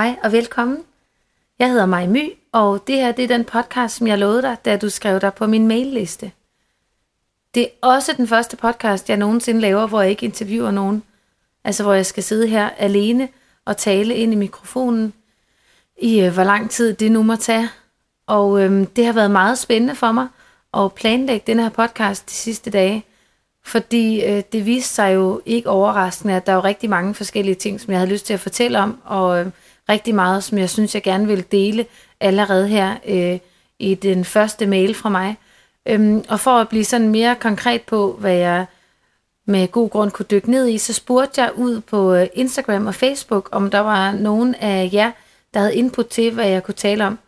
Hej og velkommen. Jeg hedder Maj My, og det her det er den podcast, som jeg lovede dig, da du skrev dig på min mailliste. Det er også den første podcast, jeg nogensinde laver, hvor jeg ikke interviewer nogen. Altså hvor jeg skal sidde her alene og tale ind i mikrofonen i øh, hvor lang tid det nu må tage. Og øhm, det har været meget spændende for mig at planlægge den her podcast de sidste dage. Fordi øh, det viste sig jo ikke overraskende, at der er rigtig mange forskellige ting, som jeg havde lyst til at fortælle om, og øh, rigtig meget, som jeg synes, jeg gerne vil dele allerede her øh, i den første mail fra mig. Øhm, og for at blive sådan mere konkret på, hvad jeg med god grund kunne dykke ned i, så spurgte jeg ud på øh, Instagram og Facebook, om der var nogen af jer, der havde input til, hvad jeg kunne tale om.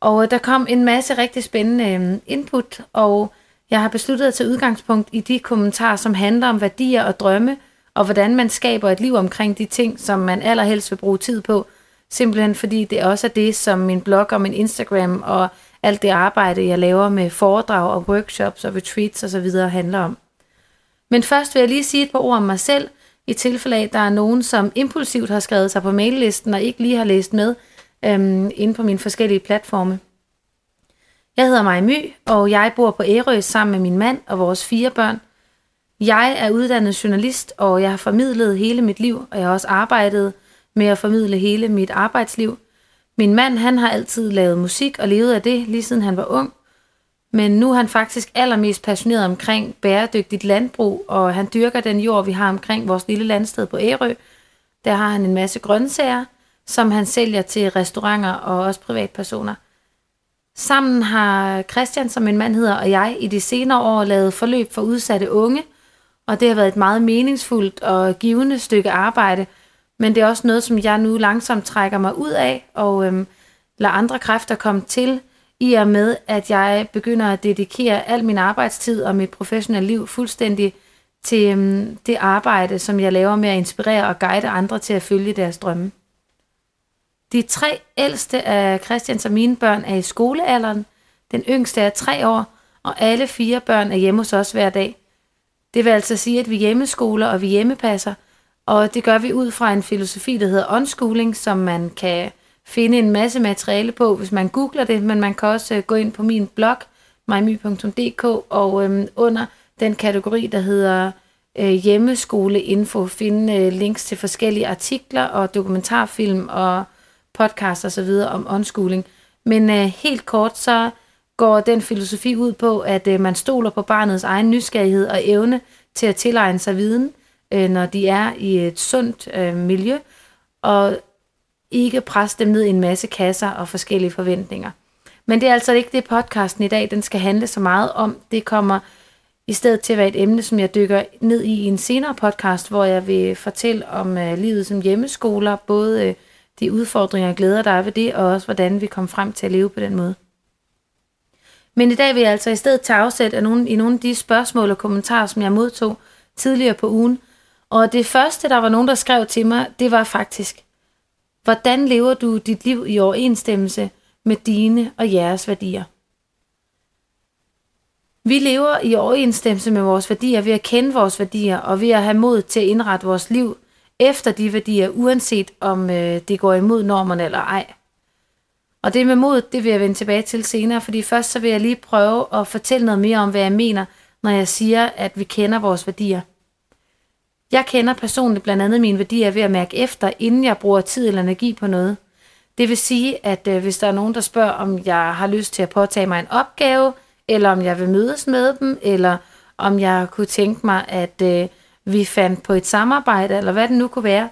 Og øh, der kom en masse rigtig spændende øhm, input, og jeg har besluttet at tage udgangspunkt i de kommentarer, som handler om værdier og drømme, og hvordan man skaber et liv omkring de ting, som man allerhelst vil bruge tid på. Simpelthen fordi det også er det, som min blog og min Instagram og alt det arbejde, jeg laver med foredrag og workshops og retreats osv. handler om. Men først vil jeg lige sige et par ord om mig selv, i tilfælde af, at der er nogen, som impulsivt har skrevet sig på maillisten og ikke lige har læst med øhm, inde på mine forskellige platforme. Jeg hedder Maja My, og jeg bor på Ærø sammen med min mand og vores fire børn. Jeg er uddannet journalist, og jeg har formidlet hele mit liv, og jeg har også arbejdet med at formidle hele mit arbejdsliv. Min mand, han har altid lavet musik og levet af det, lige siden han var ung. Men nu er han faktisk allermest passioneret omkring bæredygtigt landbrug, og han dyrker den jord, vi har omkring vores lille landsted på Ærø. Der har han en masse grøntsager, som han sælger til restauranter og også privatpersoner. Sammen har Christian, som min mand hedder, og jeg i de senere år lavet forløb for udsatte unge, og det har været et meget meningsfuldt og givende stykke arbejde, men det er også noget, som jeg nu langsomt trækker mig ud af, og øhm, lader andre kræfter komme til, i og med, at jeg begynder at dedikere al min arbejdstid og mit professionelle liv fuldstændig til øhm, det arbejde, som jeg laver med at inspirere og guide andre til at følge deres drømme. De tre ældste af Christians og mine børn er i skolealderen. Den yngste er tre år, og alle fire børn er hjemme hos os hver dag. Det vil altså sige, at vi hjemmeskoler og vi hjemmepasser, og det gør vi ud fra en filosofi, der hedder unschooling, som man kan finde en masse materiale på, hvis man googler det, men man kan også øh, gå ind på min blog, mymy.dk, og øhm, under den kategori, der hedder øh, hjemmeskoleinfo, finde øh, links til forskellige artikler og dokumentarfilm og podcast og så videre om unschooling. Men øh, helt kort så går den filosofi ud på, at øh, man stoler på barnets egen nysgerrighed og evne til at tilegne sig viden, øh, når de er i et sundt øh, miljø, og ikke presse dem ned i en masse kasser og forskellige forventninger. Men det er altså ikke det podcasten i dag, den skal handle så meget om. Det kommer i stedet til at være et emne, som jeg dykker ned i i en senere podcast, hvor jeg vil fortælle om øh, livet som hjemmeskoler, både øh, de udfordringer og glæder, der er ved det, og også hvordan vi kom frem til at leve på den måde. Men i dag vil jeg altså i stedet tage afsæt af nogle, i nogle af de spørgsmål og kommentarer, som jeg modtog tidligere på ugen. Og det første, der var nogen, der skrev til mig, det var faktisk, hvordan lever du dit liv i overensstemmelse med dine og jeres værdier? Vi lever i overensstemmelse med vores værdier ved at kende vores værdier og ved at have mod til at indrette vores liv efter de værdier, uanset om øh, det går imod normerne eller ej. Og det med mod, det vil jeg vende tilbage til senere, fordi først så vil jeg lige prøve at fortælle noget mere om, hvad jeg mener, når jeg siger, at vi kender vores værdier. Jeg kender personligt blandt andet mine værdier ved at mærke efter, inden jeg bruger tid eller energi på noget. Det vil sige, at øh, hvis der er nogen, der spørger, om jeg har lyst til at påtage mig en opgave, eller om jeg vil mødes med dem, eller om jeg kunne tænke mig, at øh, vi fandt på et samarbejde, eller hvad det nu kunne være,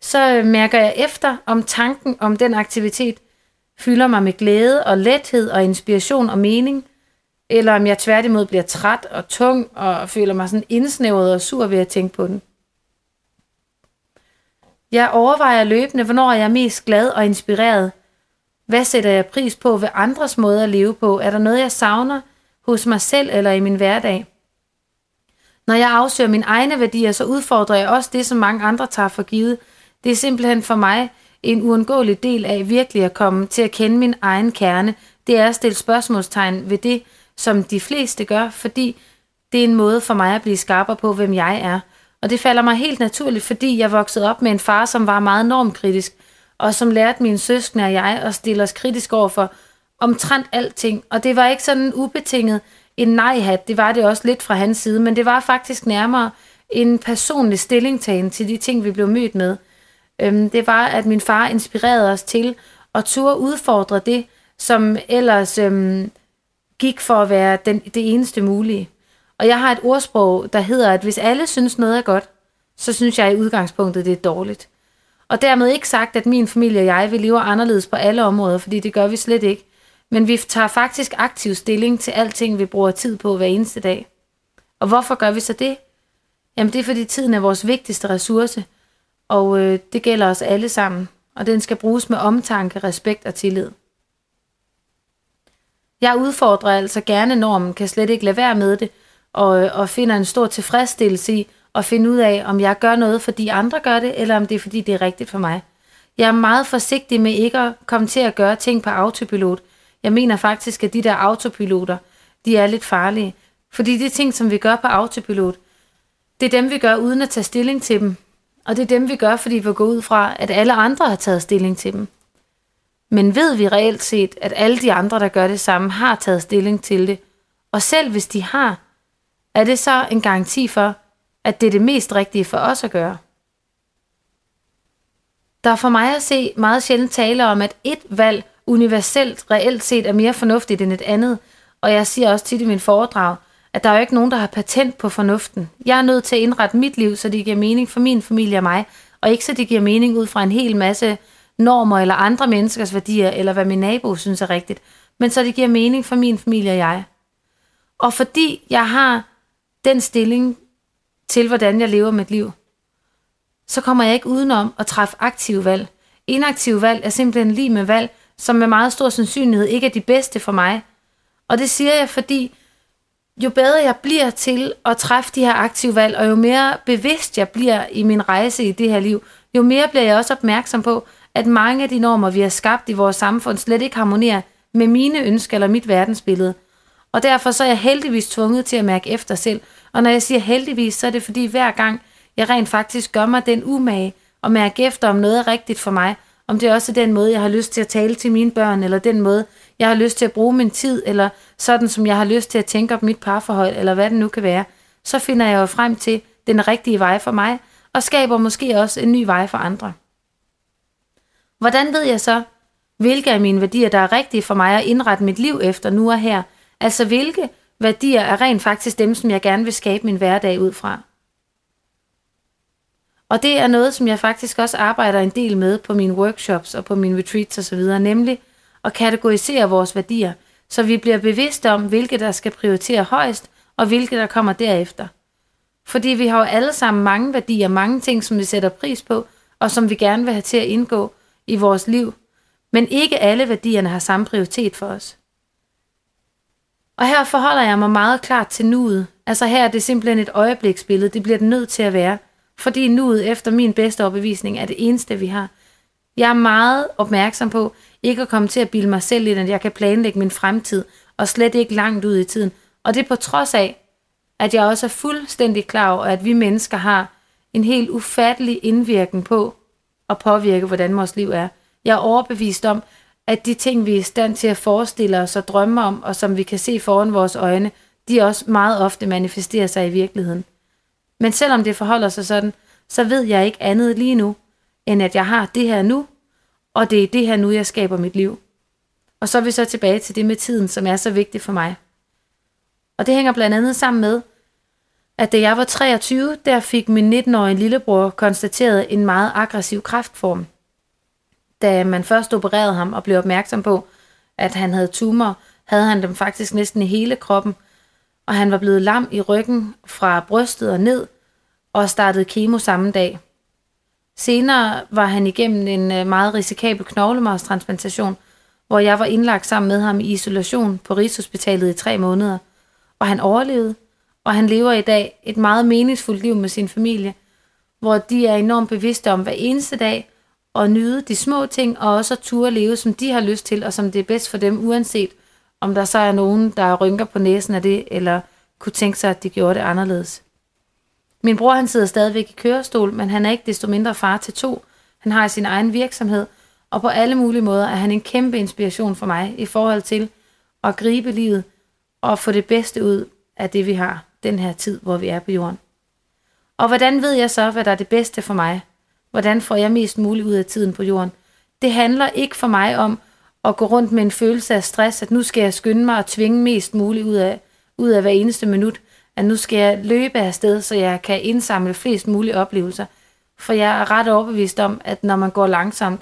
så øh, mærker jeg efter, om tanken om den aktivitet fylder mig med glæde og lethed og inspiration og mening, eller om jeg tværtimod bliver træt og tung og føler mig sådan indsnævret og sur ved at tænke på den. Jeg overvejer løbende, hvornår jeg er mest glad og inspireret. Hvad sætter jeg pris på ved andres måde at leve på? Er der noget, jeg savner hos mig selv eller i min hverdag? Når jeg afsøger mine egne værdier, så udfordrer jeg også det, som mange andre tager for givet. Det er simpelthen for mig en uundgåelig del af virkelig at komme til at kende min egen kerne. Det er at stille spørgsmålstegn ved det, som de fleste gør, fordi det er en måde for mig at blive skarpere på, hvem jeg er. Og det falder mig helt naturligt, fordi jeg voksede op med en far, som var meget normkritisk, og som lærte mine søskende og jeg at stille os kritisk over for omtrent alting. Og det var ikke sådan ubetinget en nej-hat, det var det også lidt fra hans side, men det var faktisk nærmere en personlig stillingtagen til de ting, vi blev mødt med. Øhm, det var, at min far inspirerede os til at turde udfordre det, som ellers øhm, gik for at være den, det eneste mulige. Og jeg har et ordsprog, der hedder, at hvis alle synes noget er godt, så synes jeg i udgangspunktet, det er dårligt. Og dermed ikke sagt, at min familie og jeg vil leve anderledes på alle områder, fordi det gør vi slet ikke. Men vi tager faktisk aktiv stilling til alting, vi bruger tid på hver eneste dag. Og hvorfor gør vi så det? Jamen det er, fordi tiden er vores vigtigste ressource, og øh, det gælder os alle sammen, og den skal bruges med omtanke, respekt og tillid. Jeg udfordrer altså gerne normen, kan slet ikke lade være med det, og, øh, og finder en stor tilfredsstillelse i at finde ud af, om jeg gør noget, fordi andre gør det, eller om det er, fordi det er rigtigt for mig. Jeg er meget forsigtig med ikke at komme til at gøre ting på autopilot. Jeg mener faktisk, at de der autopiloter, de er lidt farlige. Fordi de ting, som vi gør på autopilot, det er dem, vi gør uden at tage stilling til dem. Og det er dem, vi gør, fordi vi går ud fra, at alle andre har taget stilling til dem. Men ved vi reelt set, at alle de andre, der gør det samme, har taget stilling til det? Og selv hvis de har, er det så en garanti for, at det er det mest rigtige for os at gøre? Der er for mig at se meget sjældent tale om, at et valg universelt reelt set er mere fornuftigt end et andet, og jeg siger også tit i min foredrag, at der er jo ikke nogen, der har patent på fornuften. Jeg er nødt til at indrette mit liv, så det giver mening for min familie og mig, og ikke så det giver mening ud fra en hel masse normer eller andre menneskers værdier, eller hvad min nabo synes er rigtigt, men så det giver mening for min familie og jeg. Og fordi jeg har den stilling til, hvordan jeg lever mit liv, så kommer jeg ikke udenom at træffe aktive valg. Inaktive valg er simpelthen lige med valg, som med meget stor sandsynlighed ikke er de bedste for mig. Og det siger jeg, fordi jo bedre jeg bliver til at træffe de her aktive valg, og jo mere bevidst jeg bliver i min rejse i det her liv, jo mere bliver jeg også opmærksom på, at mange af de normer, vi har skabt i vores samfund, slet ikke harmonerer med mine ønsker eller mit verdensbillede. Og derfor så er jeg heldigvis tvunget til at mærke efter selv. Og når jeg siger heldigvis, så er det fordi hver gang jeg rent faktisk gør mig den umage og mærke efter, om noget er rigtigt for mig, om det også er den måde, jeg har lyst til at tale til mine børn, eller den måde, jeg har lyst til at bruge min tid, eller sådan som jeg har lyst til at tænke op mit parforhold, eller hvad det nu kan være, så finder jeg jo frem til den rigtige vej for mig, og skaber måske også en ny vej for andre. Hvordan ved jeg så, hvilke af mine værdier, der er rigtige for mig at indrette mit liv efter nu og her? Altså hvilke værdier er rent faktisk dem, som jeg gerne vil skabe min hverdag ud fra? Og det er noget, som jeg faktisk også arbejder en del med på mine workshops og på mine retreats osv., nemlig at kategorisere vores værdier, så vi bliver bevidste om, hvilke der skal prioritere højst, og hvilke der kommer derefter. Fordi vi har jo alle sammen mange værdier, mange ting, som vi sætter pris på, og som vi gerne vil have til at indgå i vores liv. Men ikke alle værdierne har samme prioritet for os. Og her forholder jeg mig meget klart til nuet. Altså her er det simpelthen et øjebliksbillede, det bliver det nødt til at være. Fordi nuet efter min bedste overbevisning er det eneste, vi har. Jeg er meget opmærksom på ikke at komme til at bilde mig selv ind, at jeg kan planlægge min fremtid, og slet ikke langt ud i tiden. Og det er på trods af, at jeg også er fuldstændig klar over, at vi mennesker har en helt ufattelig indvirkning på at påvirke, hvordan vores liv er. Jeg er overbevist om, at de ting, vi er i stand til at forestille os og drømme om, og som vi kan se foran vores øjne, de også meget ofte manifesterer sig i virkeligheden. Men selvom det forholder sig sådan, så ved jeg ikke andet lige nu, end at jeg har det her nu, og det er det her nu, jeg skaber mit liv. Og så er vi så tilbage til det med tiden, som er så vigtigt for mig. Og det hænger blandt andet sammen med, at da jeg var 23, der fik min 19-årige lillebror konstateret en meget aggressiv kræftform. Da man først opererede ham og blev opmærksom på, at han havde tumor, havde han dem faktisk næsten i hele kroppen, og han var blevet lam i ryggen fra brystet og ned, og startede kemo samme dag. Senere var han igennem en øh, meget risikabel knoglemarvstransplantation, hvor jeg var indlagt sammen med ham i isolation på Rigshospitalet i tre måneder, og han overlevede, og han lever i dag et meget meningsfuldt liv med sin familie, hvor de er enormt bevidste om hver eneste dag og nyde de små ting, og også at ture leve, som de har lyst til, og som det er bedst for dem, uanset om der så er nogen, der rynker på næsen af det, eller kunne tænke sig, at de gjorde det anderledes. Min bror han sidder stadigvæk i kørestol, men han er ikke desto mindre far til to. Han har sin egen virksomhed, Og på alle mulige måder er han en kæmpe inspiration for mig i forhold til at gribe livet og få det bedste ud af det, vi har den her tid, hvor vi er på jorden. Og hvordan ved jeg så, hvad der er det bedste for mig? Hvordan får jeg mest muligt ud af tiden på jorden? Det handler ikke for mig om at gå rundt med en følelse af stress, at nu skal jeg skynde mig og tvinge mest muligt ud af, ud af hver eneste minut, at nu skal jeg løbe afsted, så jeg kan indsamle flest mulige oplevelser. For jeg er ret overbevist om, at når man går langsomt,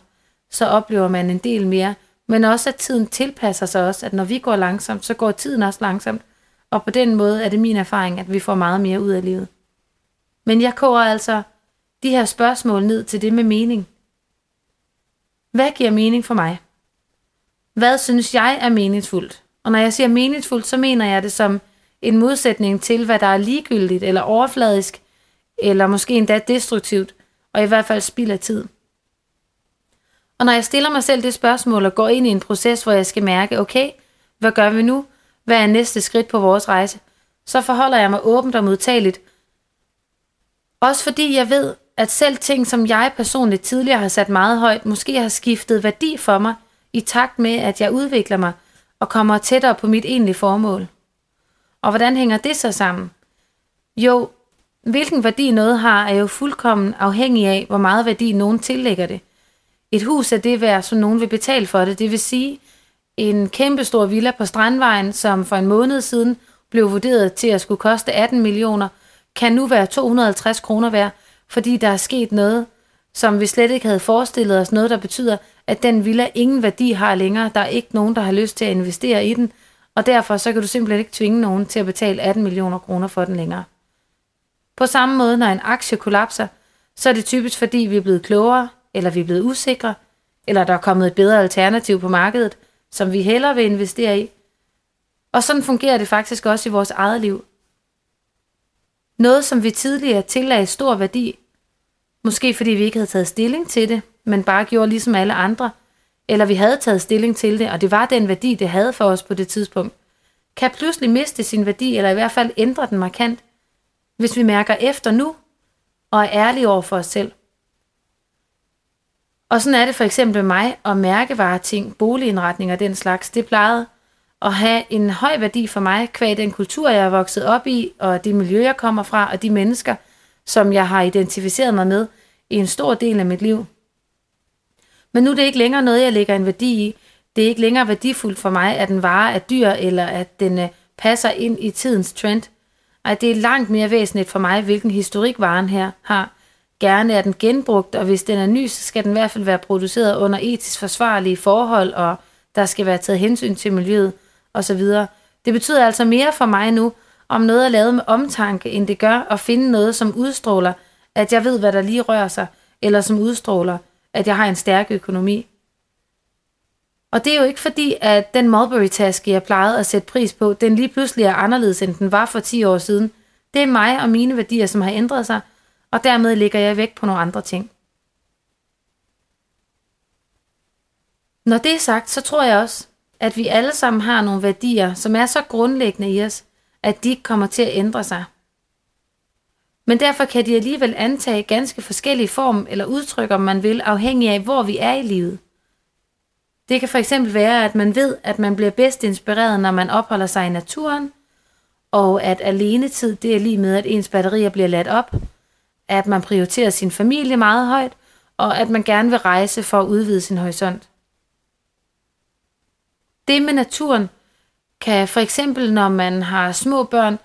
så oplever man en del mere, men også at tiden tilpasser sig også, at når vi går langsomt, så går tiden også langsomt, og på den måde er det min erfaring, at vi får meget mere ud af livet. Men jeg koger altså de her spørgsmål ned til det med mening. Hvad giver mening for mig? Hvad synes jeg er meningsfuldt? Og når jeg siger meningsfuldt, så mener jeg det som en modsætning til, hvad der er ligegyldigt eller overfladisk, eller måske endda destruktivt, og i hvert fald spild af tid. Og når jeg stiller mig selv det spørgsmål og går ind i en proces, hvor jeg skal mærke, okay, hvad gør vi nu? Hvad er næste skridt på vores rejse? Så forholder jeg mig åbent og modtageligt. Også fordi jeg ved, at selv ting, som jeg personligt tidligere har sat meget højt, måske har skiftet værdi for mig, i takt med, at jeg udvikler mig og kommer tættere på mit egentlige formål. Og hvordan hænger det så sammen? Jo, hvilken værdi noget har, er jo fuldkommen afhængig af, hvor meget værdi nogen tillægger det. Et hus er det værd, som nogen vil betale for det. Det vil sige, en kæmpestor villa på Strandvejen, som for en måned siden blev vurderet til at skulle koste 18 millioner, kan nu være 250 kroner værd, fordi der er sket noget, som vi slet ikke havde forestillet os, noget der betyder, at den villa ingen værdi har længere. Der er ikke nogen, der har lyst til at investere i den, og derfor så kan du simpelthen ikke tvinge nogen til at betale 18 millioner kroner for den længere. På samme måde, når en aktie kollapser, så er det typisk fordi, vi er blevet klogere, eller vi er blevet usikre, eller der er kommet et bedre alternativ på markedet, som vi hellere vil investere i. Og sådan fungerer det faktisk også i vores eget liv. Noget, som vi tidligere tillagde stor værdi, måske fordi vi ikke havde taget stilling til det, men bare gjorde ligesom alle andre, eller vi havde taget stilling til det, og det var den værdi, det havde for os på det tidspunkt, kan pludselig miste sin værdi, eller i hvert fald ændre den markant, hvis vi mærker efter nu, og er ærlige over for os selv. Og sådan er det for eksempel med mig og mærkevareting, boligindretning og den slags. Det plejede at have en høj værdi for mig, kvæg den kultur, jeg er vokset op i, og det miljø, jeg kommer fra, og de mennesker, som jeg har identificeret mig med i en stor del af mit liv. Men nu er det ikke længere noget, jeg lægger en værdi i. Det er ikke længere værdifuldt for mig, at den vare er dyr, eller at den øh, passer ind i tidens trend. Ej, det er langt mere væsentligt for mig, hvilken historik varen her har. Gerne er den genbrugt, og hvis den er ny, så skal den i hvert fald være produceret under etisk forsvarlige forhold, og der skal være taget hensyn til miljøet osv. Det betyder altså mere for mig nu, om noget er lavet med omtanke, end det gør at finde noget, som udstråler, at jeg ved, hvad der lige rører sig, eller som udstråler, at jeg har en stærk økonomi. Og det er jo ikke fordi, at den Mulberry-taske, jeg plejede at sætte pris på, den lige pludselig er anderledes, end den var for 10 år siden. Det er mig og mine værdier, som har ændret sig, og dermed ligger jeg væk på nogle andre ting. Når det er sagt, så tror jeg også, at vi alle sammen har nogle værdier, som er så grundlæggende i os, at de ikke kommer til at ændre sig. Men derfor kan de alligevel antage ganske forskellige form eller udtryk, om man vil, afhængig af, hvor vi er i livet. Det kan for eksempel være, at man ved, at man bliver bedst inspireret, når man opholder sig i naturen, og at alenetid det er lige med, at ens batterier bliver ladt op, at man prioriterer sin familie meget højt, og at man gerne vil rejse for at udvide sin horisont. Det med naturen kan for eksempel, når man har små børn,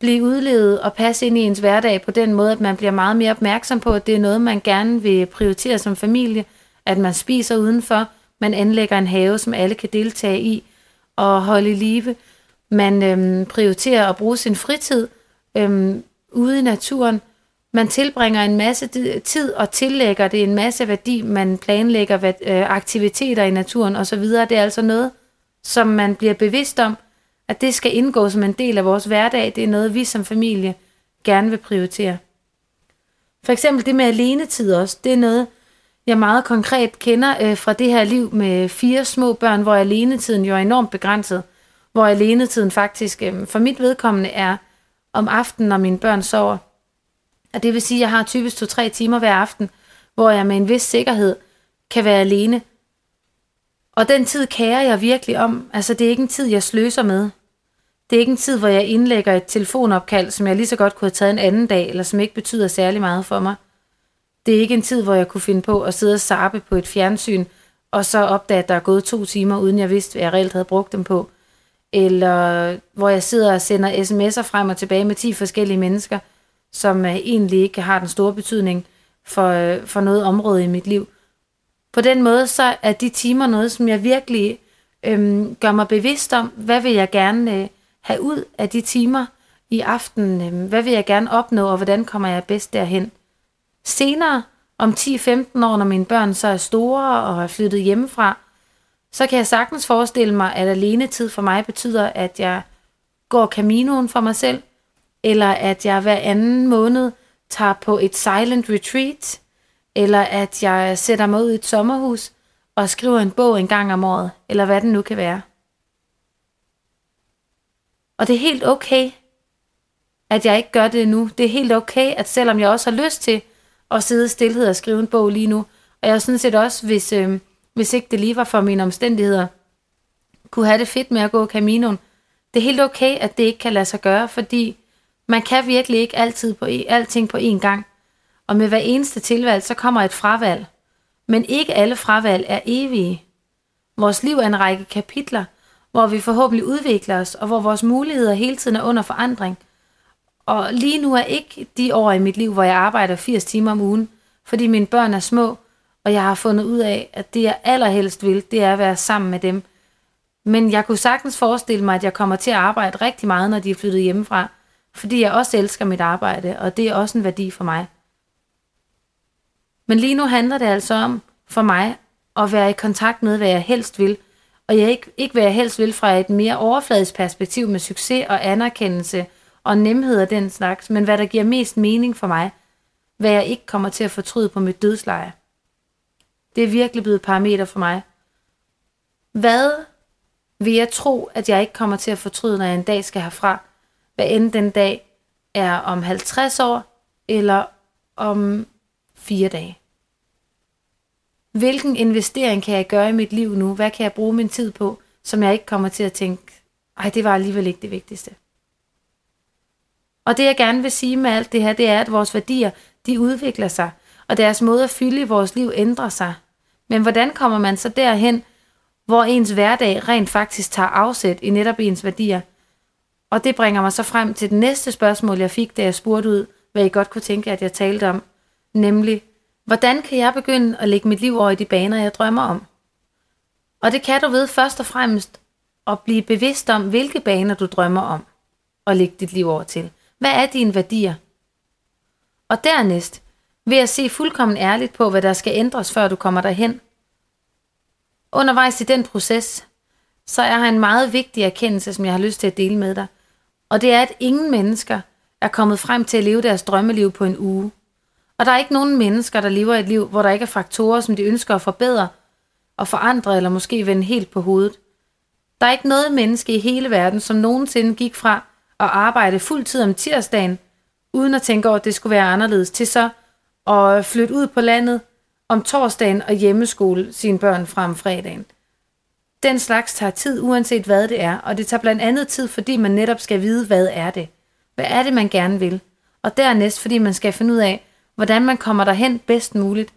blive udlevet og passe ind i ens hverdag på den måde, at man bliver meget mere opmærksom på, at det er noget, man gerne vil prioritere som familie, at man spiser udenfor, man anlægger en have, som alle kan deltage i og holde i live. Man øhm, prioriterer at bruge sin fritid øhm, ude i naturen. Man tilbringer en masse tid og tillægger det en masse værdi. Man planlægger hvad, øh, aktiviteter i naturen osv. Det er altså noget, som man bliver bevidst om, at det skal indgå som en del af vores hverdag. Det er noget, vi som familie gerne vil prioritere. For eksempel det med alenetid også. Det er noget, jeg meget konkret kender øh, fra det her liv med fire små børn, hvor alenetiden jo er enormt begrænset. Hvor alenetiden faktisk øh, for mit vedkommende er om aftenen, når mine børn sover. Og det vil sige, at jeg har typisk to-tre timer hver aften, hvor jeg med en vis sikkerhed kan være alene og den tid kærer jeg virkelig om. Altså, det er ikke en tid, jeg sløser med. Det er ikke en tid, hvor jeg indlægger et telefonopkald, som jeg lige så godt kunne have taget en anden dag, eller som ikke betyder særlig meget for mig. Det er ikke en tid, hvor jeg kunne finde på at sidde og sarpe på et fjernsyn, og så opdage, at der er gået to timer, uden jeg vidste, hvad jeg reelt havde brugt dem på. Eller hvor jeg sidder og sender sms'er frem og tilbage med 10 forskellige mennesker, som øh, egentlig ikke har den store betydning for, øh, for noget område i mit liv. På den måde, så er de timer noget, som jeg virkelig øhm, gør mig bevidst om, hvad vil jeg gerne øh, have ud af de timer i aften, øh, hvad vil jeg gerne opnå, og hvordan kommer jeg bedst derhen. Senere, om 10-15 år, når mine børn så er store og er flyttet hjemmefra, så kan jeg sagtens forestille mig, at alenetid for mig betyder, at jeg går Caminoen for mig selv, eller at jeg hver anden måned tager på et silent retreat, eller at jeg sætter mig ud i et sommerhus og skriver en bog en gang om året, eller hvad det nu kan være. Og det er helt okay, at jeg ikke gør det nu. Det er helt okay, at selvom jeg også har lyst til at sidde i stillhed og skrive en bog lige nu, og jeg synes set også, hvis, øh, hvis ikke det lige var for mine omstændigheder, kunne have det fedt med at gå Caminoen. Det er helt okay, at det ikke kan lade sig gøre, fordi man kan virkelig ikke altid på e- alting på én gang. Og med hver eneste tilvalg, så kommer et fravalg. Men ikke alle fravalg er evige. Vores liv er en række kapitler, hvor vi forhåbentlig udvikler os, og hvor vores muligheder hele tiden er under forandring. Og lige nu er ikke de år i mit liv, hvor jeg arbejder 80 timer om ugen, fordi mine børn er små, og jeg har fundet ud af, at det jeg allerhelst vil, det er at være sammen med dem. Men jeg kunne sagtens forestille mig, at jeg kommer til at arbejde rigtig meget, når de er flyttet hjemmefra, fordi jeg også elsker mit arbejde, og det er også en værdi for mig. Men lige nu handler det altså om, for mig, at være i kontakt med, hvad jeg helst vil, og jeg ikke, ikke hvad jeg helst vil fra et mere overfladisk perspektiv med succes og anerkendelse og nemhed og den slags, men hvad der giver mest mening for mig, hvad jeg ikke kommer til at fortryde på mit dødsleje. Det er virkelig blevet parameter for mig. Hvad vil jeg tro, at jeg ikke kommer til at fortryde, når jeg en dag skal herfra, hvad end den dag er om 50 år eller om fire dage. Hvilken investering kan jeg gøre i mit liv nu? Hvad kan jeg bruge min tid på, som jeg ikke kommer til at tænke, ej, det var alligevel ikke det vigtigste. Og det jeg gerne vil sige med alt det her, det er, at vores værdier, de udvikler sig, og deres måde at fylde i vores liv ændrer sig. Men hvordan kommer man så derhen, hvor ens hverdag rent faktisk tager afsæt i netop ens værdier? Og det bringer mig så frem til det næste spørgsmål, jeg fik, da jeg spurgte ud, hvad I godt kunne tænke, at jeg talte om. Nemlig, hvordan kan jeg begynde at lægge mit liv over i de baner, jeg drømmer om? Og det kan du ved først og fremmest at blive bevidst om, hvilke baner du drømmer om at lægge dit liv over til. Hvad er dine værdier? Og dernæst ved at se fuldkommen ærligt på, hvad der skal ændres, før du kommer derhen. Undervejs i den proces, så er her en meget vigtig erkendelse, som jeg har lyst til at dele med dig. Og det er, at ingen mennesker er kommet frem til at leve deres drømmeliv på en uge. Og der er ikke nogen mennesker, der lever et liv, hvor der ikke er faktorer, som de ønsker at forbedre og forandre eller måske vende helt på hovedet. Der er ikke noget menneske i hele verden, som nogensinde gik fra at arbejde fuld tid om tirsdagen, uden at tænke over, at det skulle være anderledes, til så at flytte ud på landet om torsdagen og hjemmeskole sine børn fra fredagen. Den slags tager tid, uanset hvad det er, og det tager blandt andet tid, fordi man netop skal vide, hvad er det. Hvad er det, man gerne vil? Og dernæst, fordi man skal finde ud af, hvordan man kommer derhen bedst muligt.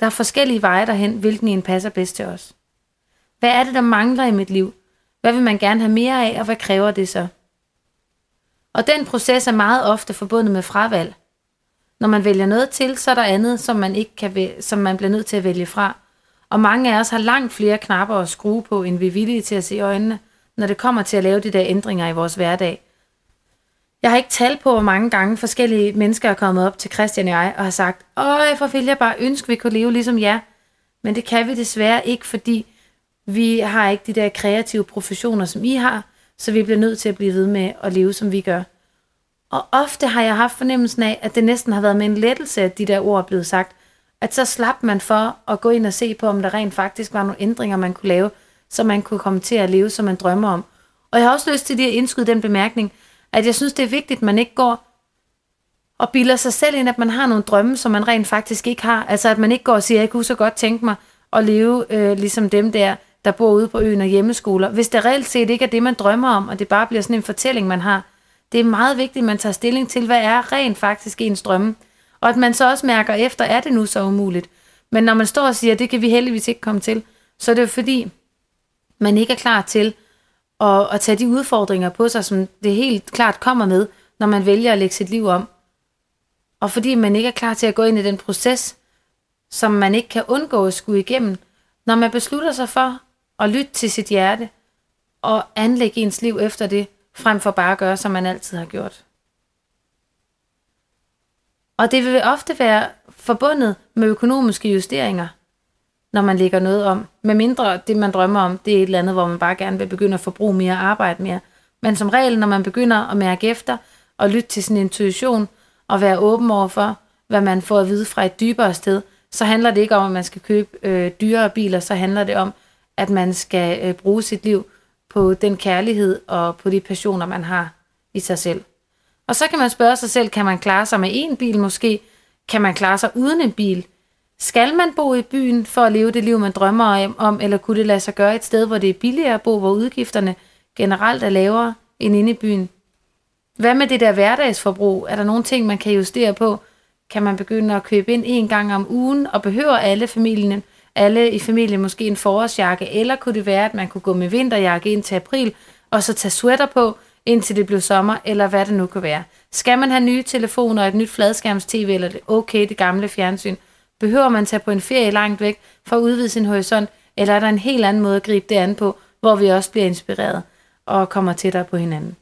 Der er forskellige veje derhen, hvilken en passer bedst til os. Hvad er det, der mangler i mit liv? Hvad vil man gerne have mere af, og hvad kræver det så? Og den proces er meget ofte forbundet med fravalg. Når man vælger noget til, så er der andet, som man, ikke kan, som man bliver nødt til at vælge fra. Og mange af os har langt flere knapper at skrue på, end vi er villige til at se i øjnene, når det kommer til at lave de der ændringer i vores hverdag. Jeg har ikke tal på, hvor mange gange forskellige mennesker er kommet op til Christian og jeg og har sagt, Øj, for vil jeg bare ønske, vi kunne leve ligesom jer. Men det kan vi desværre ikke, fordi vi har ikke de der kreative professioner, som I har, så vi bliver nødt til at blive ved med at leve, som vi gør. Og ofte har jeg haft fornemmelsen af, at det næsten har været med en lettelse, at de der ord er blevet sagt, at så slap man for at gå ind og se på, om der rent faktisk var nogle ændringer, man kunne lave, så man kunne komme til at leve, som man drømmer om. Og jeg har også lyst til lige at indskyde den bemærkning, at jeg synes, det er vigtigt, at man ikke går og bilder sig selv ind, at man har nogle drømme, som man rent faktisk ikke har. Altså, at man ikke går og siger, jeg kunne så godt tænke mig at leve øh, ligesom dem der, der bor ude på øen og hjemmeskoler, hvis det reelt set ikke er det, man drømmer om, og det bare bliver sådan en fortælling, man har. Det er meget vigtigt, at man tager stilling til, hvad er rent faktisk ens drømme, og at man så også mærker efter, er det nu så umuligt. Men når man står og siger, det kan vi heldigvis ikke komme til, så er det jo fordi, man ikke er klar til og, at tage de udfordringer på sig, som det helt klart kommer med, når man vælger at lægge sit liv om. Og fordi man ikke er klar til at gå ind i den proces, som man ikke kan undgå at skulle igennem, når man beslutter sig for at lytte til sit hjerte og anlægge ens liv efter det, frem for bare at gøre, som man altid har gjort. Og det vil ofte være forbundet med økonomiske justeringer, når man lægger noget om. Med mindre det, man drømmer om, det er et eller andet, hvor man bare gerne vil begynde at forbruge mere og arbejde mere. Men som regel, når man begynder at mærke efter og lytte til sin intuition og være åben over for, hvad man får at vide fra et dybere sted, så handler det ikke om, at man skal købe øh, dyrere biler, så handler det om, at man skal øh, bruge sit liv på den kærlighed og på de passioner, man har i sig selv. Og så kan man spørge sig selv, kan man klare sig med en bil måske? Kan man klare sig uden en bil? Skal man bo i byen for at leve det liv, man drømmer om, eller kunne det lade sig gøre et sted, hvor det er billigere at bo, hvor udgifterne generelt er lavere end inde i byen? Hvad med det der hverdagsforbrug? Er der nogle ting, man kan justere på? Kan man begynde at købe ind en gang om ugen, og behøver alle familien, alle i familien måske en forårsjakke, eller kunne det være, at man kunne gå med vinterjakke ind til april, og så tage sweater på, indtil det blev sommer, eller hvad det nu kan være. Skal man have nye telefoner, et nyt fladskærms-tv, eller det okay, det gamle fjernsyn? Behøver man tage på en ferie langt væk for at udvide sin horisont, eller er der en helt anden måde at gribe det an på, hvor vi også bliver inspireret og kommer tættere på hinanden?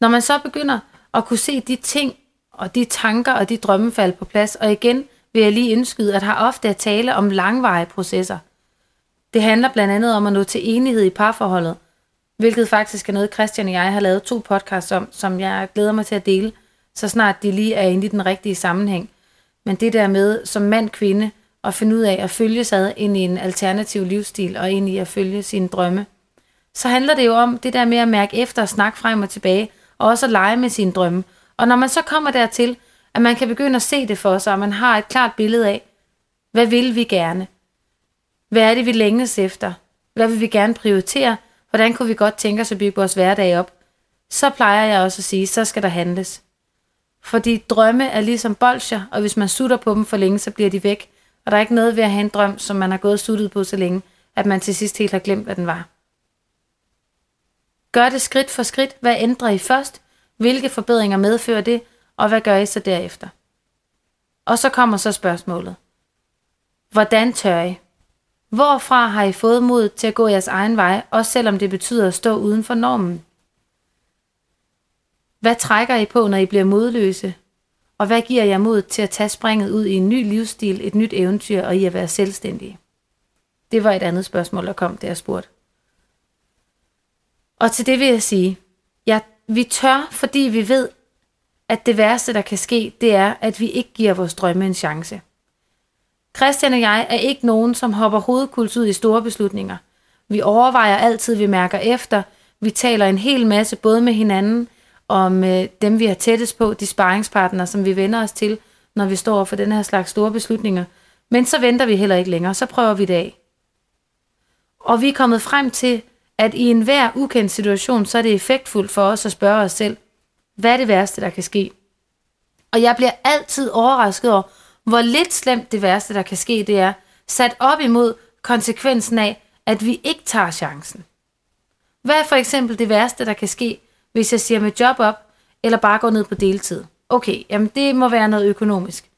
Når man så begynder at kunne se de ting og de tanker og de drømme falde på plads, og igen vil jeg lige indskyde, at har ofte at tale om langvarige processer. Det handler blandt andet om at nå til enighed i parforholdet, hvilket faktisk er noget, Christian og jeg har lavet to podcasts om, som jeg glæder mig til at dele, så snart de lige er inde i den rigtige sammenhæng. Men det der med som mand-kvinde at finde ud af at følge sig ind i en alternativ livsstil og ind i at følge sine drømme, så handler det jo om det der med at mærke efter og snakke frem og tilbage, og også at lege med sine drømme. Og når man så kommer dertil, at man kan begynde at se det for sig, og man har et klart billede af, hvad vil vi gerne? Hvad er det, vi længes efter? Hvad vil vi gerne prioritere? Hvordan kunne vi godt tænke os at bygge vores hverdag op? Så plejer jeg også at sige, så skal der handles. Fordi drømme er ligesom bolcher, og hvis man sutter på dem for længe, så bliver de væk. Og der er ikke noget ved at have en drøm, som man har gået og suttet på så længe, at man til sidst helt har glemt, hvad den var. Gør det skridt for skridt. Hvad ændrer I først? Hvilke forbedringer medfører det? Og hvad gør I så derefter? Og så kommer så spørgsmålet. Hvordan tør I? Hvorfra har I fået mod til at gå jeres egen vej, også selvom det betyder at stå uden for normen? Hvad trækker I på, når I bliver modløse? Og hvad giver jer mod til at tage springet ud i en ny livsstil, et nyt eventyr og i at være selvstændige? Det var et andet spørgsmål, der kom, da jeg spurgte. Og til det vil jeg sige, ja, vi tør, fordi vi ved, at det værste, der kan ske, det er, at vi ikke giver vores drømme en chance. Christian og jeg er ikke nogen, som hopper hovedkuls ud i store beslutninger. Vi overvejer altid, vi mærker efter. Vi taler en hel masse både med hinanden, om øh, dem, vi har tættest på, de sparringspartnere, som vi vender os til, når vi står for den her slags store beslutninger. Men så venter vi heller ikke længere, så prøver vi det af. Og vi er kommet frem til, at i enhver ukendt situation, så er det effektfuldt for os at spørge os selv, hvad er det værste, der kan ske? Og jeg bliver altid overrasket over, hvor lidt slemt det værste, der kan ske, det er, sat op imod konsekvensen af, at vi ikke tager chancen. Hvad er for eksempel det værste, der kan ske, hvis jeg siger mit job op, eller bare går ned på deltid? Okay, jamen det må være noget økonomisk.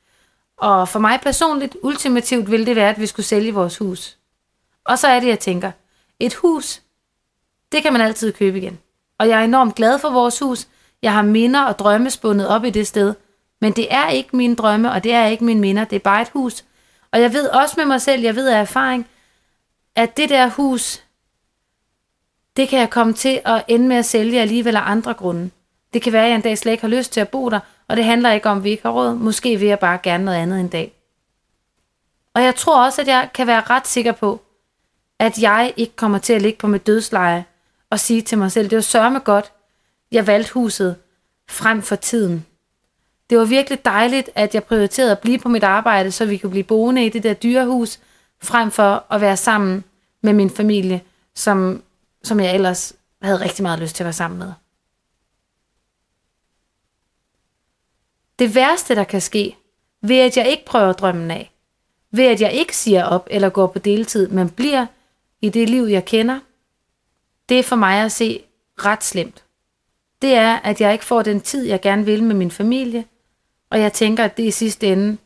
Og for mig personligt, ultimativt ville det være, at vi skulle sælge vores hus. Og så er det, jeg tænker, et hus, det kan man altid købe igen. Og jeg er enormt glad for vores hus. Jeg har minder og drømme spundet op i det sted. Men det er ikke mine drømme, og det er ikke mine minder. Det er bare et hus. Og jeg ved også med mig selv, jeg ved af erfaring, at det der hus, det kan jeg komme til at ende med at sælge alligevel af andre grunde. Det kan være, at jeg en dag slet ikke har lyst til at bo der, og det handler ikke om, at vi ikke har råd. Måske vil jeg bare gerne noget andet en dag. Og jeg tror også, at jeg kan være ret sikker på, at jeg ikke kommer til at ligge på mit dødsleje og sige til mig selv, det var sørme godt, jeg valgte huset frem for tiden. Det var virkelig dejligt, at jeg prioriterede at blive på mit arbejde, så vi kunne blive boende i det der dyrehus, frem for at være sammen med min familie, som, som jeg ellers havde rigtig meget lyst til at være sammen med. Det værste, der kan ske, ved at jeg ikke prøver drømmen af, ved at jeg ikke siger op eller går på deltid, men bliver i det liv, jeg kender, det er for mig at se ret slemt. Det er, at jeg ikke får den tid, jeg gerne vil med min familie, og jeg tænker, at det i sidste ende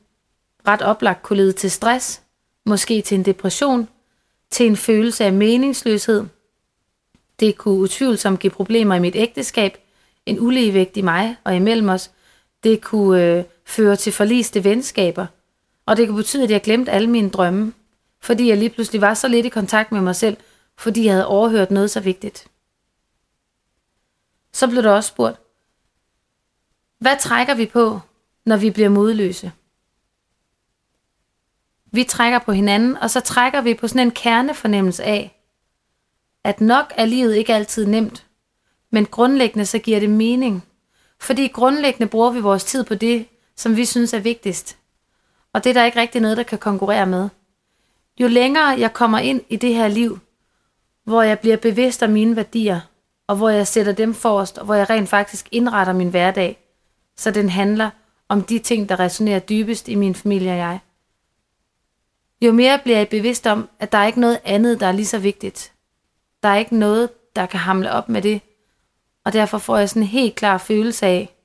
ret oplagt kunne lede til stress, måske til en depression, til en følelse af meningsløshed. Det kunne utvivlsomt give problemer i mit ægteskab, en uligevægt i mig og imellem os. Det kunne øh, føre til forliste venskaber, og det kunne betyde, at jeg glemte alle mine drømme, fordi jeg lige pludselig var så lidt i kontakt med mig selv, fordi jeg havde overhørt noget så vigtigt. Så blev der også spurgt, hvad trækker vi på, når vi bliver modløse? Vi trækker på hinanden, og så trækker vi på sådan en kernefornemmelse af, at nok er livet ikke altid nemt, men grundlæggende så giver det mening. Fordi grundlæggende bruger vi vores tid på det, som vi synes er vigtigst. Og det er der ikke rigtig noget, der kan konkurrere med. Jo længere jeg kommer ind i det her liv, hvor jeg bliver bevidst om mine værdier, og hvor jeg sætter dem forrest, og hvor jeg rent faktisk indretter min hverdag, så den handler om de ting, der resonerer dybest i min familie og jeg. Jo mere bliver jeg bevidst om, at der er ikke noget andet, der er lige så vigtigt. Der er ikke noget, der kan hamle op med det, og derfor får jeg sådan en helt klar følelse af,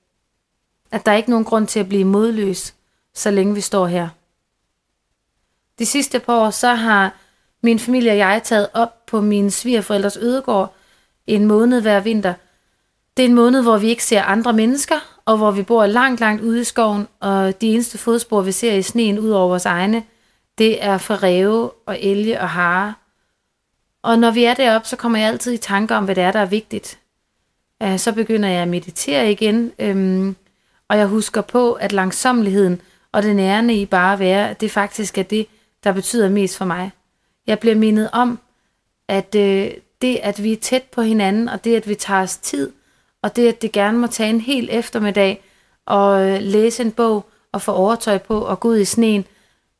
at der er ikke nogen grund til at blive modløs, så længe vi står her. De sidste par år, så har min familie og jeg taget op på mine svigerforældres ødegård en måned hver vinter. Det er en måned, hvor vi ikke ser andre mennesker, og hvor vi bor langt, langt ude i skoven, og de eneste fodspor, vi ser i sneen ud over vores egne, det er for ræve og elge og hare. Og når vi er deroppe, så kommer jeg altid i tanker om, hvad det er, der er vigtigt. Så begynder jeg at meditere igen, øhm, og jeg husker på, at langsomligheden og det nærende i bare at være, det faktisk er det, der betyder mest for mig. Jeg bliver mindet om, at øh, det, at vi er tæt på hinanden, og det, at vi tager os tid, og det, at det gerne må tage en hel eftermiddag og øh, læse en bog og få overtøj på og gå ud i sneen,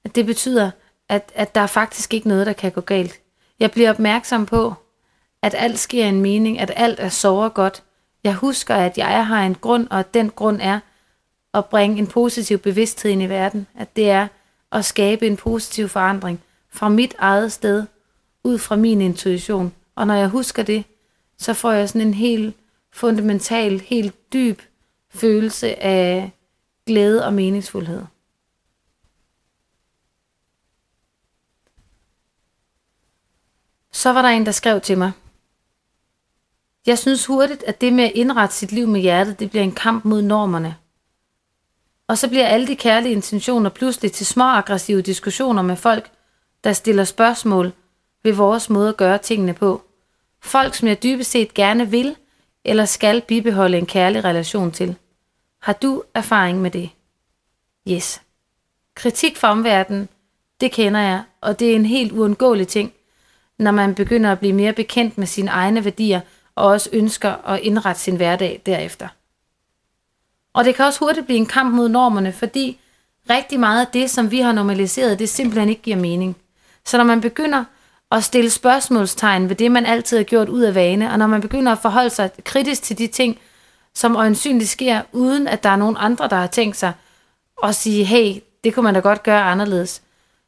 at det betyder, at, at der er faktisk ikke noget, der kan gå galt. Jeg bliver opmærksom på, at alt sker en mening, at alt er så godt. Jeg husker, at jeg har en grund, og at den grund er at bringe en positiv bevidsthed ind i verden. At det er at skabe en positiv forandring fra mit eget sted, ud fra min intuition. Og når jeg husker det, så får jeg sådan en helt fundamental, helt dyb følelse af glæde og meningsfuldhed. Så var der en, der skrev til mig. Jeg synes hurtigt, at det med at indrette sit liv med hjertet, det bliver en kamp mod normerne. Og så bliver alle de kærlige intentioner pludselig til små aggressive diskussioner med folk, der stiller spørgsmål ved vores måde at gøre tingene på. Folk, som jeg dybest set gerne vil eller skal bibeholde en kærlig relation til. Har du erfaring med det? Yes. Kritik fra omverdenen, det kender jeg, og det er en helt uundgåelig ting, når man begynder at blive mere bekendt med sine egne værdier og også ønsker at indrette sin hverdag derefter. Og det kan også hurtigt blive en kamp mod normerne, fordi rigtig meget af det, som vi har normaliseret, det simpelthen ikke giver mening. Så når man begynder at stille spørgsmålstegn ved det, man altid har gjort ud af vane, og når man begynder at forholde sig kritisk til de ting, som øjensynligt sker, uden at der er nogen andre, der har tænkt sig at sige, hey, det kunne man da godt gøre anderledes,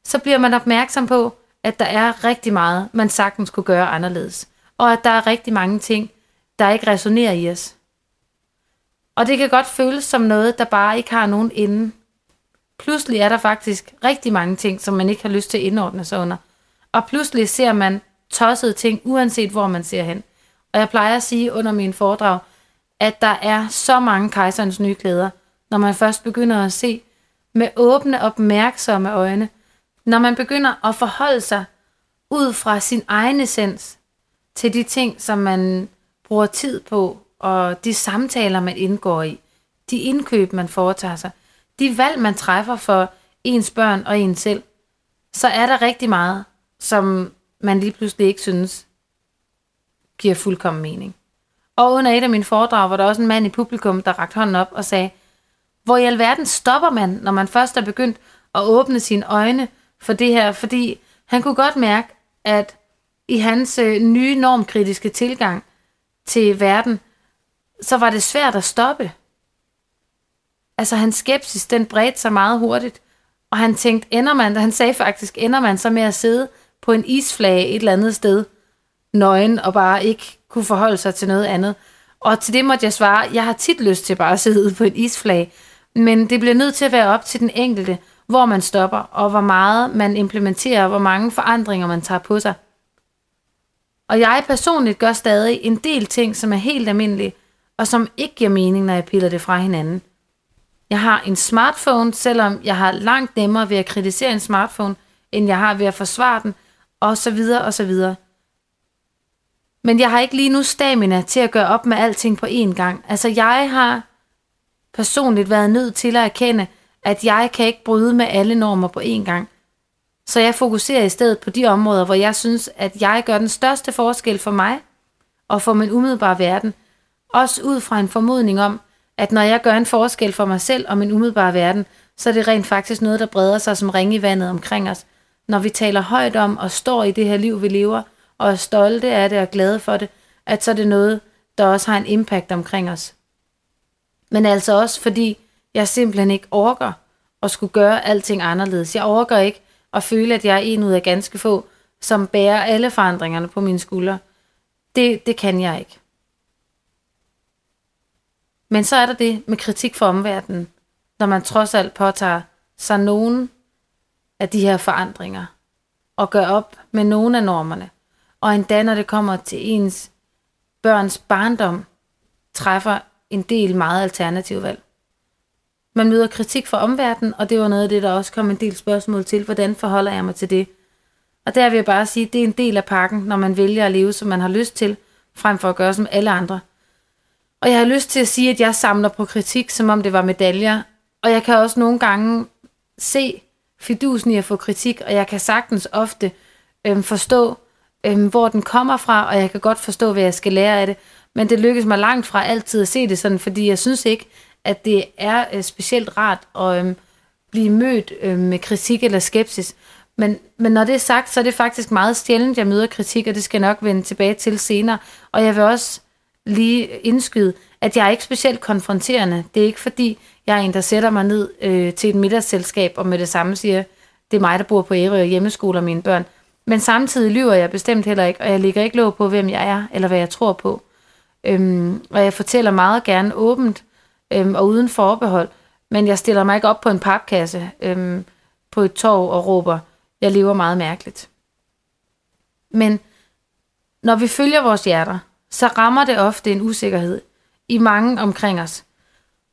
så bliver man opmærksom på, at der er rigtig meget, man sagtens kunne gøre anderledes. Og at der er rigtig mange ting, der ikke resonerer i os. Og det kan godt føles som noget, der bare ikke har nogen ende. Pludselig er der faktisk rigtig mange ting, som man ikke har lyst til at indordne sig under. Og pludselig ser man tossede ting, uanset hvor man ser hen. Og jeg plejer at sige under min foredrag, at der er så mange kejserens nye klæder, når man først begynder at se med åbne, opmærksomme øjne, når man begynder at forholde sig ud fra sin egen essens til de ting, som man bruger tid på, og de samtaler, man indgår i, de indkøb, man foretager sig, de valg, man træffer for ens børn og en selv, så er der rigtig meget, som man lige pludselig ikke synes giver fuldkommen mening. Og under et af mine foredrag var der også en mand i publikum, der rakte hånden op og sagde, hvor i alverden stopper man, når man først er begyndt at åbne sine øjne for det her, fordi Han kunne godt mærke, at i hans øh, nye normkritiske tilgang til verden, så var det svært at stoppe. Altså hans skepsis, den bredte sig meget hurtigt. Og han tænkte, ender man, han sagde faktisk, ender man så med at sidde på en isflage et eller andet sted, nøgen, og bare ikke kunne forholde sig til noget andet. Og til det måtte jeg svare, jeg har tit lyst til bare at sidde på en isflage, men det bliver nødt til at være op til den enkelte, hvor man stopper, og hvor meget man implementerer, hvor mange forandringer man tager på sig. Og jeg personligt gør stadig en del ting, som er helt almindelige, og som ikke giver mening, når jeg piller det fra hinanden. Jeg har en smartphone, selvom jeg har langt nemmere ved at kritisere en smartphone, end jeg har ved at forsvare den, og så videre og så videre. Men jeg har ikke lige nu stamina til at gøre op med alting på én gang. Altså jeg har personligt været nødt til at erkende, at jeg kan ikke bryde med alle normer på én gang. Så jeg fokuserer i stedet på de områder, hvor jeg synes, at jeg gør den største forskel for mig og for min umiddelbare verden. Også ud fra en formodning om, at når jeg gør en forskel for mig selv og min umiddelbare verden, så er det rent faktisk noget, der breder sig som ringe i vandet omkring os. Når vi taler højt om og står i det her liv, vi lever, og er stolte af det og glade for det, at så er det noget, der også har en impact omkring os. Men altså også fordi, jeg simpelthen ikke orker at skulle gøre alting anderledes. Jeg orker ikke at føle, at jeg er en ud af ganske få, som bærer alle forandringerne på mine skuldre. Det, det kan jeg ikke. Men så er der det med kritik for omverdenen, når man trods alt påtager sig nogen af de her forandringer, og gør op med nogle af normerne, og endda når det kommer til ens børns barndom, træffer en del meget alternative valg. Man møder kritik fra omverdenen, og det var noget af det, der også kom en del spørgsmål til, hvordan forholder jeg mig til det? Og der vil jeg bare sige, at det er en del af pakken, når man vælger at leve, som man har lyst til, frem for at gøre som alle andre. Og jeg har lyst til at sige, at jeg samler på kritik, som om det var medaljer. Og jeg kan også nogle gange se fidusen i at få kritik, og jeg kan sagtens ofte øhm, forstå, øhm, hvor den kommer fra, og jeg kan godt forstå, hvad jeg skal lære af det. Men det lykkes mig langt fra altid at se det sådan, fordi jeg synes ikke, at det er øh, specielt rart at øh, blive mødt øh, med kritik eller skepsis. Men, men når det er sagt, så er det faktisk meget sjældent, jeg møder kritik, og det skal jeg nok vende tilbage til senere. Og jeg vil også lige indskyde, at jeg er ikke specielt konfronterende. Det er ikke fordi, jeg er en, der sætter mig ned øh, til et middagsselskab og med det samme siger, det er mig, der bor på Ærø og hjemmeskole mine børn. Men samtidig lyver jeg bestemt heller ikke, og jeg ligger ikke låg på, hvem jeg er, eller hvad jeg tror på. Øhm, og jeg fortæller meget gerne åbent øhm, og uden forbehold, men jeg stiller mig ikke op på en papkasse øhm, på et torv og råber, jeg lever meget mærkeligt. Men når vi følger vores hjerter, så rammer det ofte en usikkerhed i mange omkring os.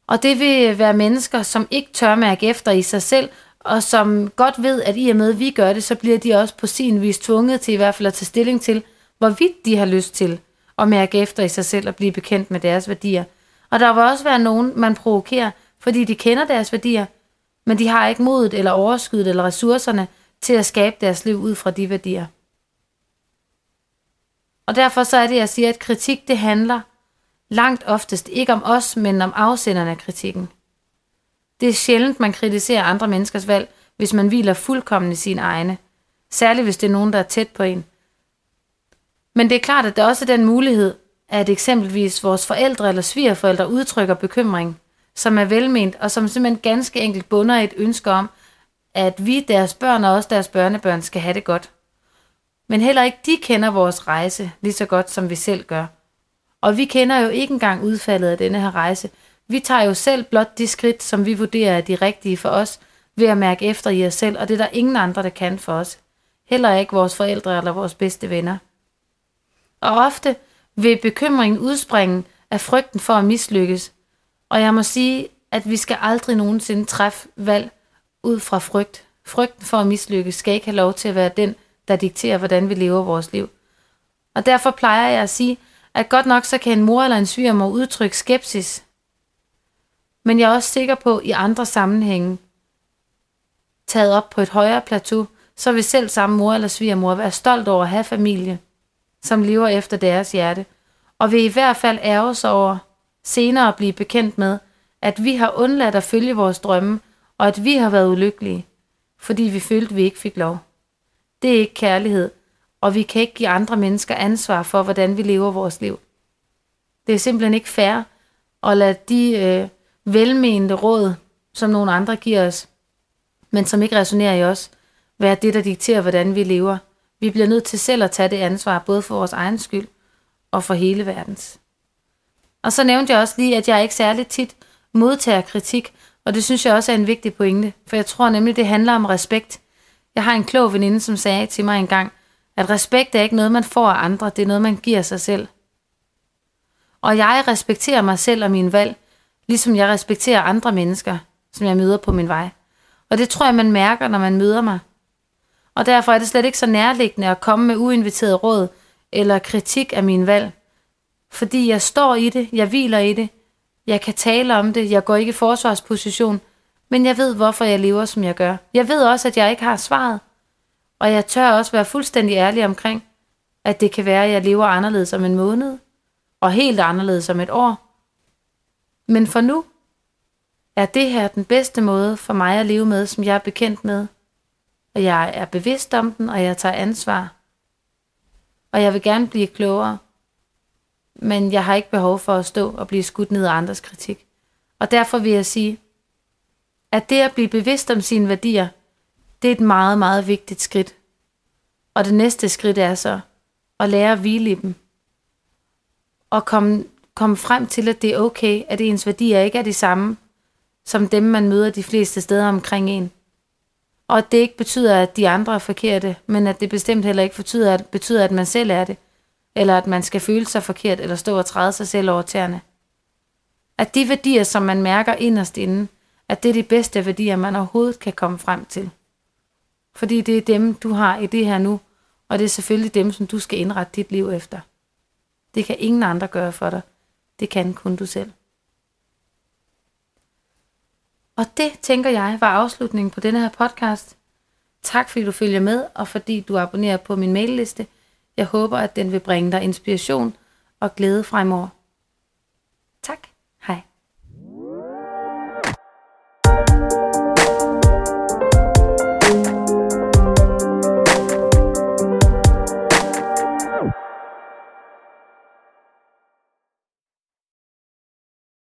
Og det vil være mennesker, som ikke tør mærke efter i sig selv, og som godt ved, at i og med, at vi gør det, så bliver de også på sin vis tvunget til i hvert fald at tage stilling til, hvorvidt de har lyst til at mærke efter i sig selv og blive bekendt med deres værdier. Og der vil også være nogen, man provokerer, fordi de kender deres værdier, men de har ikke modet eller overskuddet eller ressourcerne til at skabe deres liv ud fra de værdier. Og derfor så er det, jeg siger, at kritik det handler langt oftest ikke om os, men om afsenderne af kritikken. Det er sjældent, man kritiserer andre menneskers valg, hvis man hviler fuldkommen i sine egne. Særligt hvis det er nogen, der er tæt på en. Men det er klart, at der også er den mulighed, at eksempelvis vores forældre eller svigerforældre udtrykker bekymring, som er velment, og som simpelthen ganske enkelt bunder et ønske om, at vi, deres børn og også deres børnebørn, skal have det godt. Men heller ikke de kender vores rejse lige så godt, som vi selv gør. Og vi kender jo ikke engang udfaldet af denne her rejse. Vi tager jo selv blot de skridt, som vi vurderer er de rigtige for os, ved at mærke efter i os selv, og det er der ingen andre, der kan for os. Heller ikke vores forældre eller vores bedste venner. Og ofte vil bekymringen udspringe af frygten for at mislykkes. Og jeg må sige, at vi skal aldrig nogensinde træffe valg ud fra frygt. Frygten for at mislykkes skal ikke have lov til at være den, der dikterer, hvordan vi lever vores liv. Og derfor plejer jeg at sige, at godt nok så kan en mor eller en svigermor udtrykke skepsis. Men jeg er også sikker på, at i andre sammenhænge, taget op på et højere plateau, så vil selv samme mor eller svigermor være stolt over at have familie, som lever efter deres hjerte, og vil i hvert fald ærge sig over senere at blive bekendt med, at vi har undladt at følge vores drømme, og at vi har været ulykkelige, fordi vi følte, at vi ikke fik lov. Det er ikke kærlighed, og vi kan ikke give andre mennesker ansvar for, hvordan vi lever vores liv. Det er simpelthen ikke fair at lade de øh, velmenende råd, som nogle andre giver os, men som ikke resonerer i os, være det, der dikterer, hvordan vi lever. Vi bliver nødt til selv at tage det ansvar, både for vores egen skyld og for hele verdens. Og så nævnte jeg også lige, at jeg ikke særligt tit modtager kritik, og det synes jeg også er en vigtig pointe, for jeg tror nemlig, det handler om respekt. Jeg har en klog veninde, som sagde til mig engang, at respekt er ikke noget, man får af andre, det er noget, man giver sig selv. Og jeg respekterer mig selv og min valg, ligesom jeg respekterer andre mennesker, som jeg møder på min vej. Og det tror jeg, man mærker, når man møder mig. Og derfor er det slet ikke så nærliggende at komme med uinviteret råd eller kritik af min valg. Fordi jeg står i det, jeg hviler i det, jeg kan tale om det, jeg går ikke i forsvarsposition, men jeg ved, hvorfor jeg lever, som jeg gør. Jeg ved også, at jeg ikke har svaret. Og jeg tør også være fuldstændig ærlig omkring, at det kan være, at jeg lever anderledes om en måned, og helt anderledes om et år. Men for nu er det her den bedste måde for mig at leve med, som jeg er bekendt med. Og jeg er bevidst om den, og jeg tager ansvar. Og jeg vil gerne blive klogere. Men jeg har ikke behov for at stå og blive skudt ned af andres kritik. Og derfor vil jeg sige, at det at blive bevidst om sine værdier, det er et meget, meget vigtigt skridt. Og det næste skridt er så at lære at hvile i dem. Og komme, komme frem til, at det er okay, at ens værdier ikke er de samme, som dem, man møder de fleste steder omkring en. Og at det ikke betyder, at de andre er forkerte, men at det bestemt heller ikke betyder, at, betyder, at man selv er det, eller at man skal føle sig forkert, eller stå og træde sig selv over tæerne. At de værdier, som man mærker inderst inde, at det er de bedste værdier, man overhovedet kan komme frem til. Fordi det er dem, du har i det her nu, og det er selvfølgelig dem, som du skal indrette dit liv efter. Det kan ingen andre gøre for dig. Det kan kun du selv. Og det, tænker jeg, var afslutningen på denne her podcast. Tak fordi du følger med, og fordi du abonnerer på min mailliste. Jeg håber, at den vil bringe dig inspiration og glæde fremover. Tak.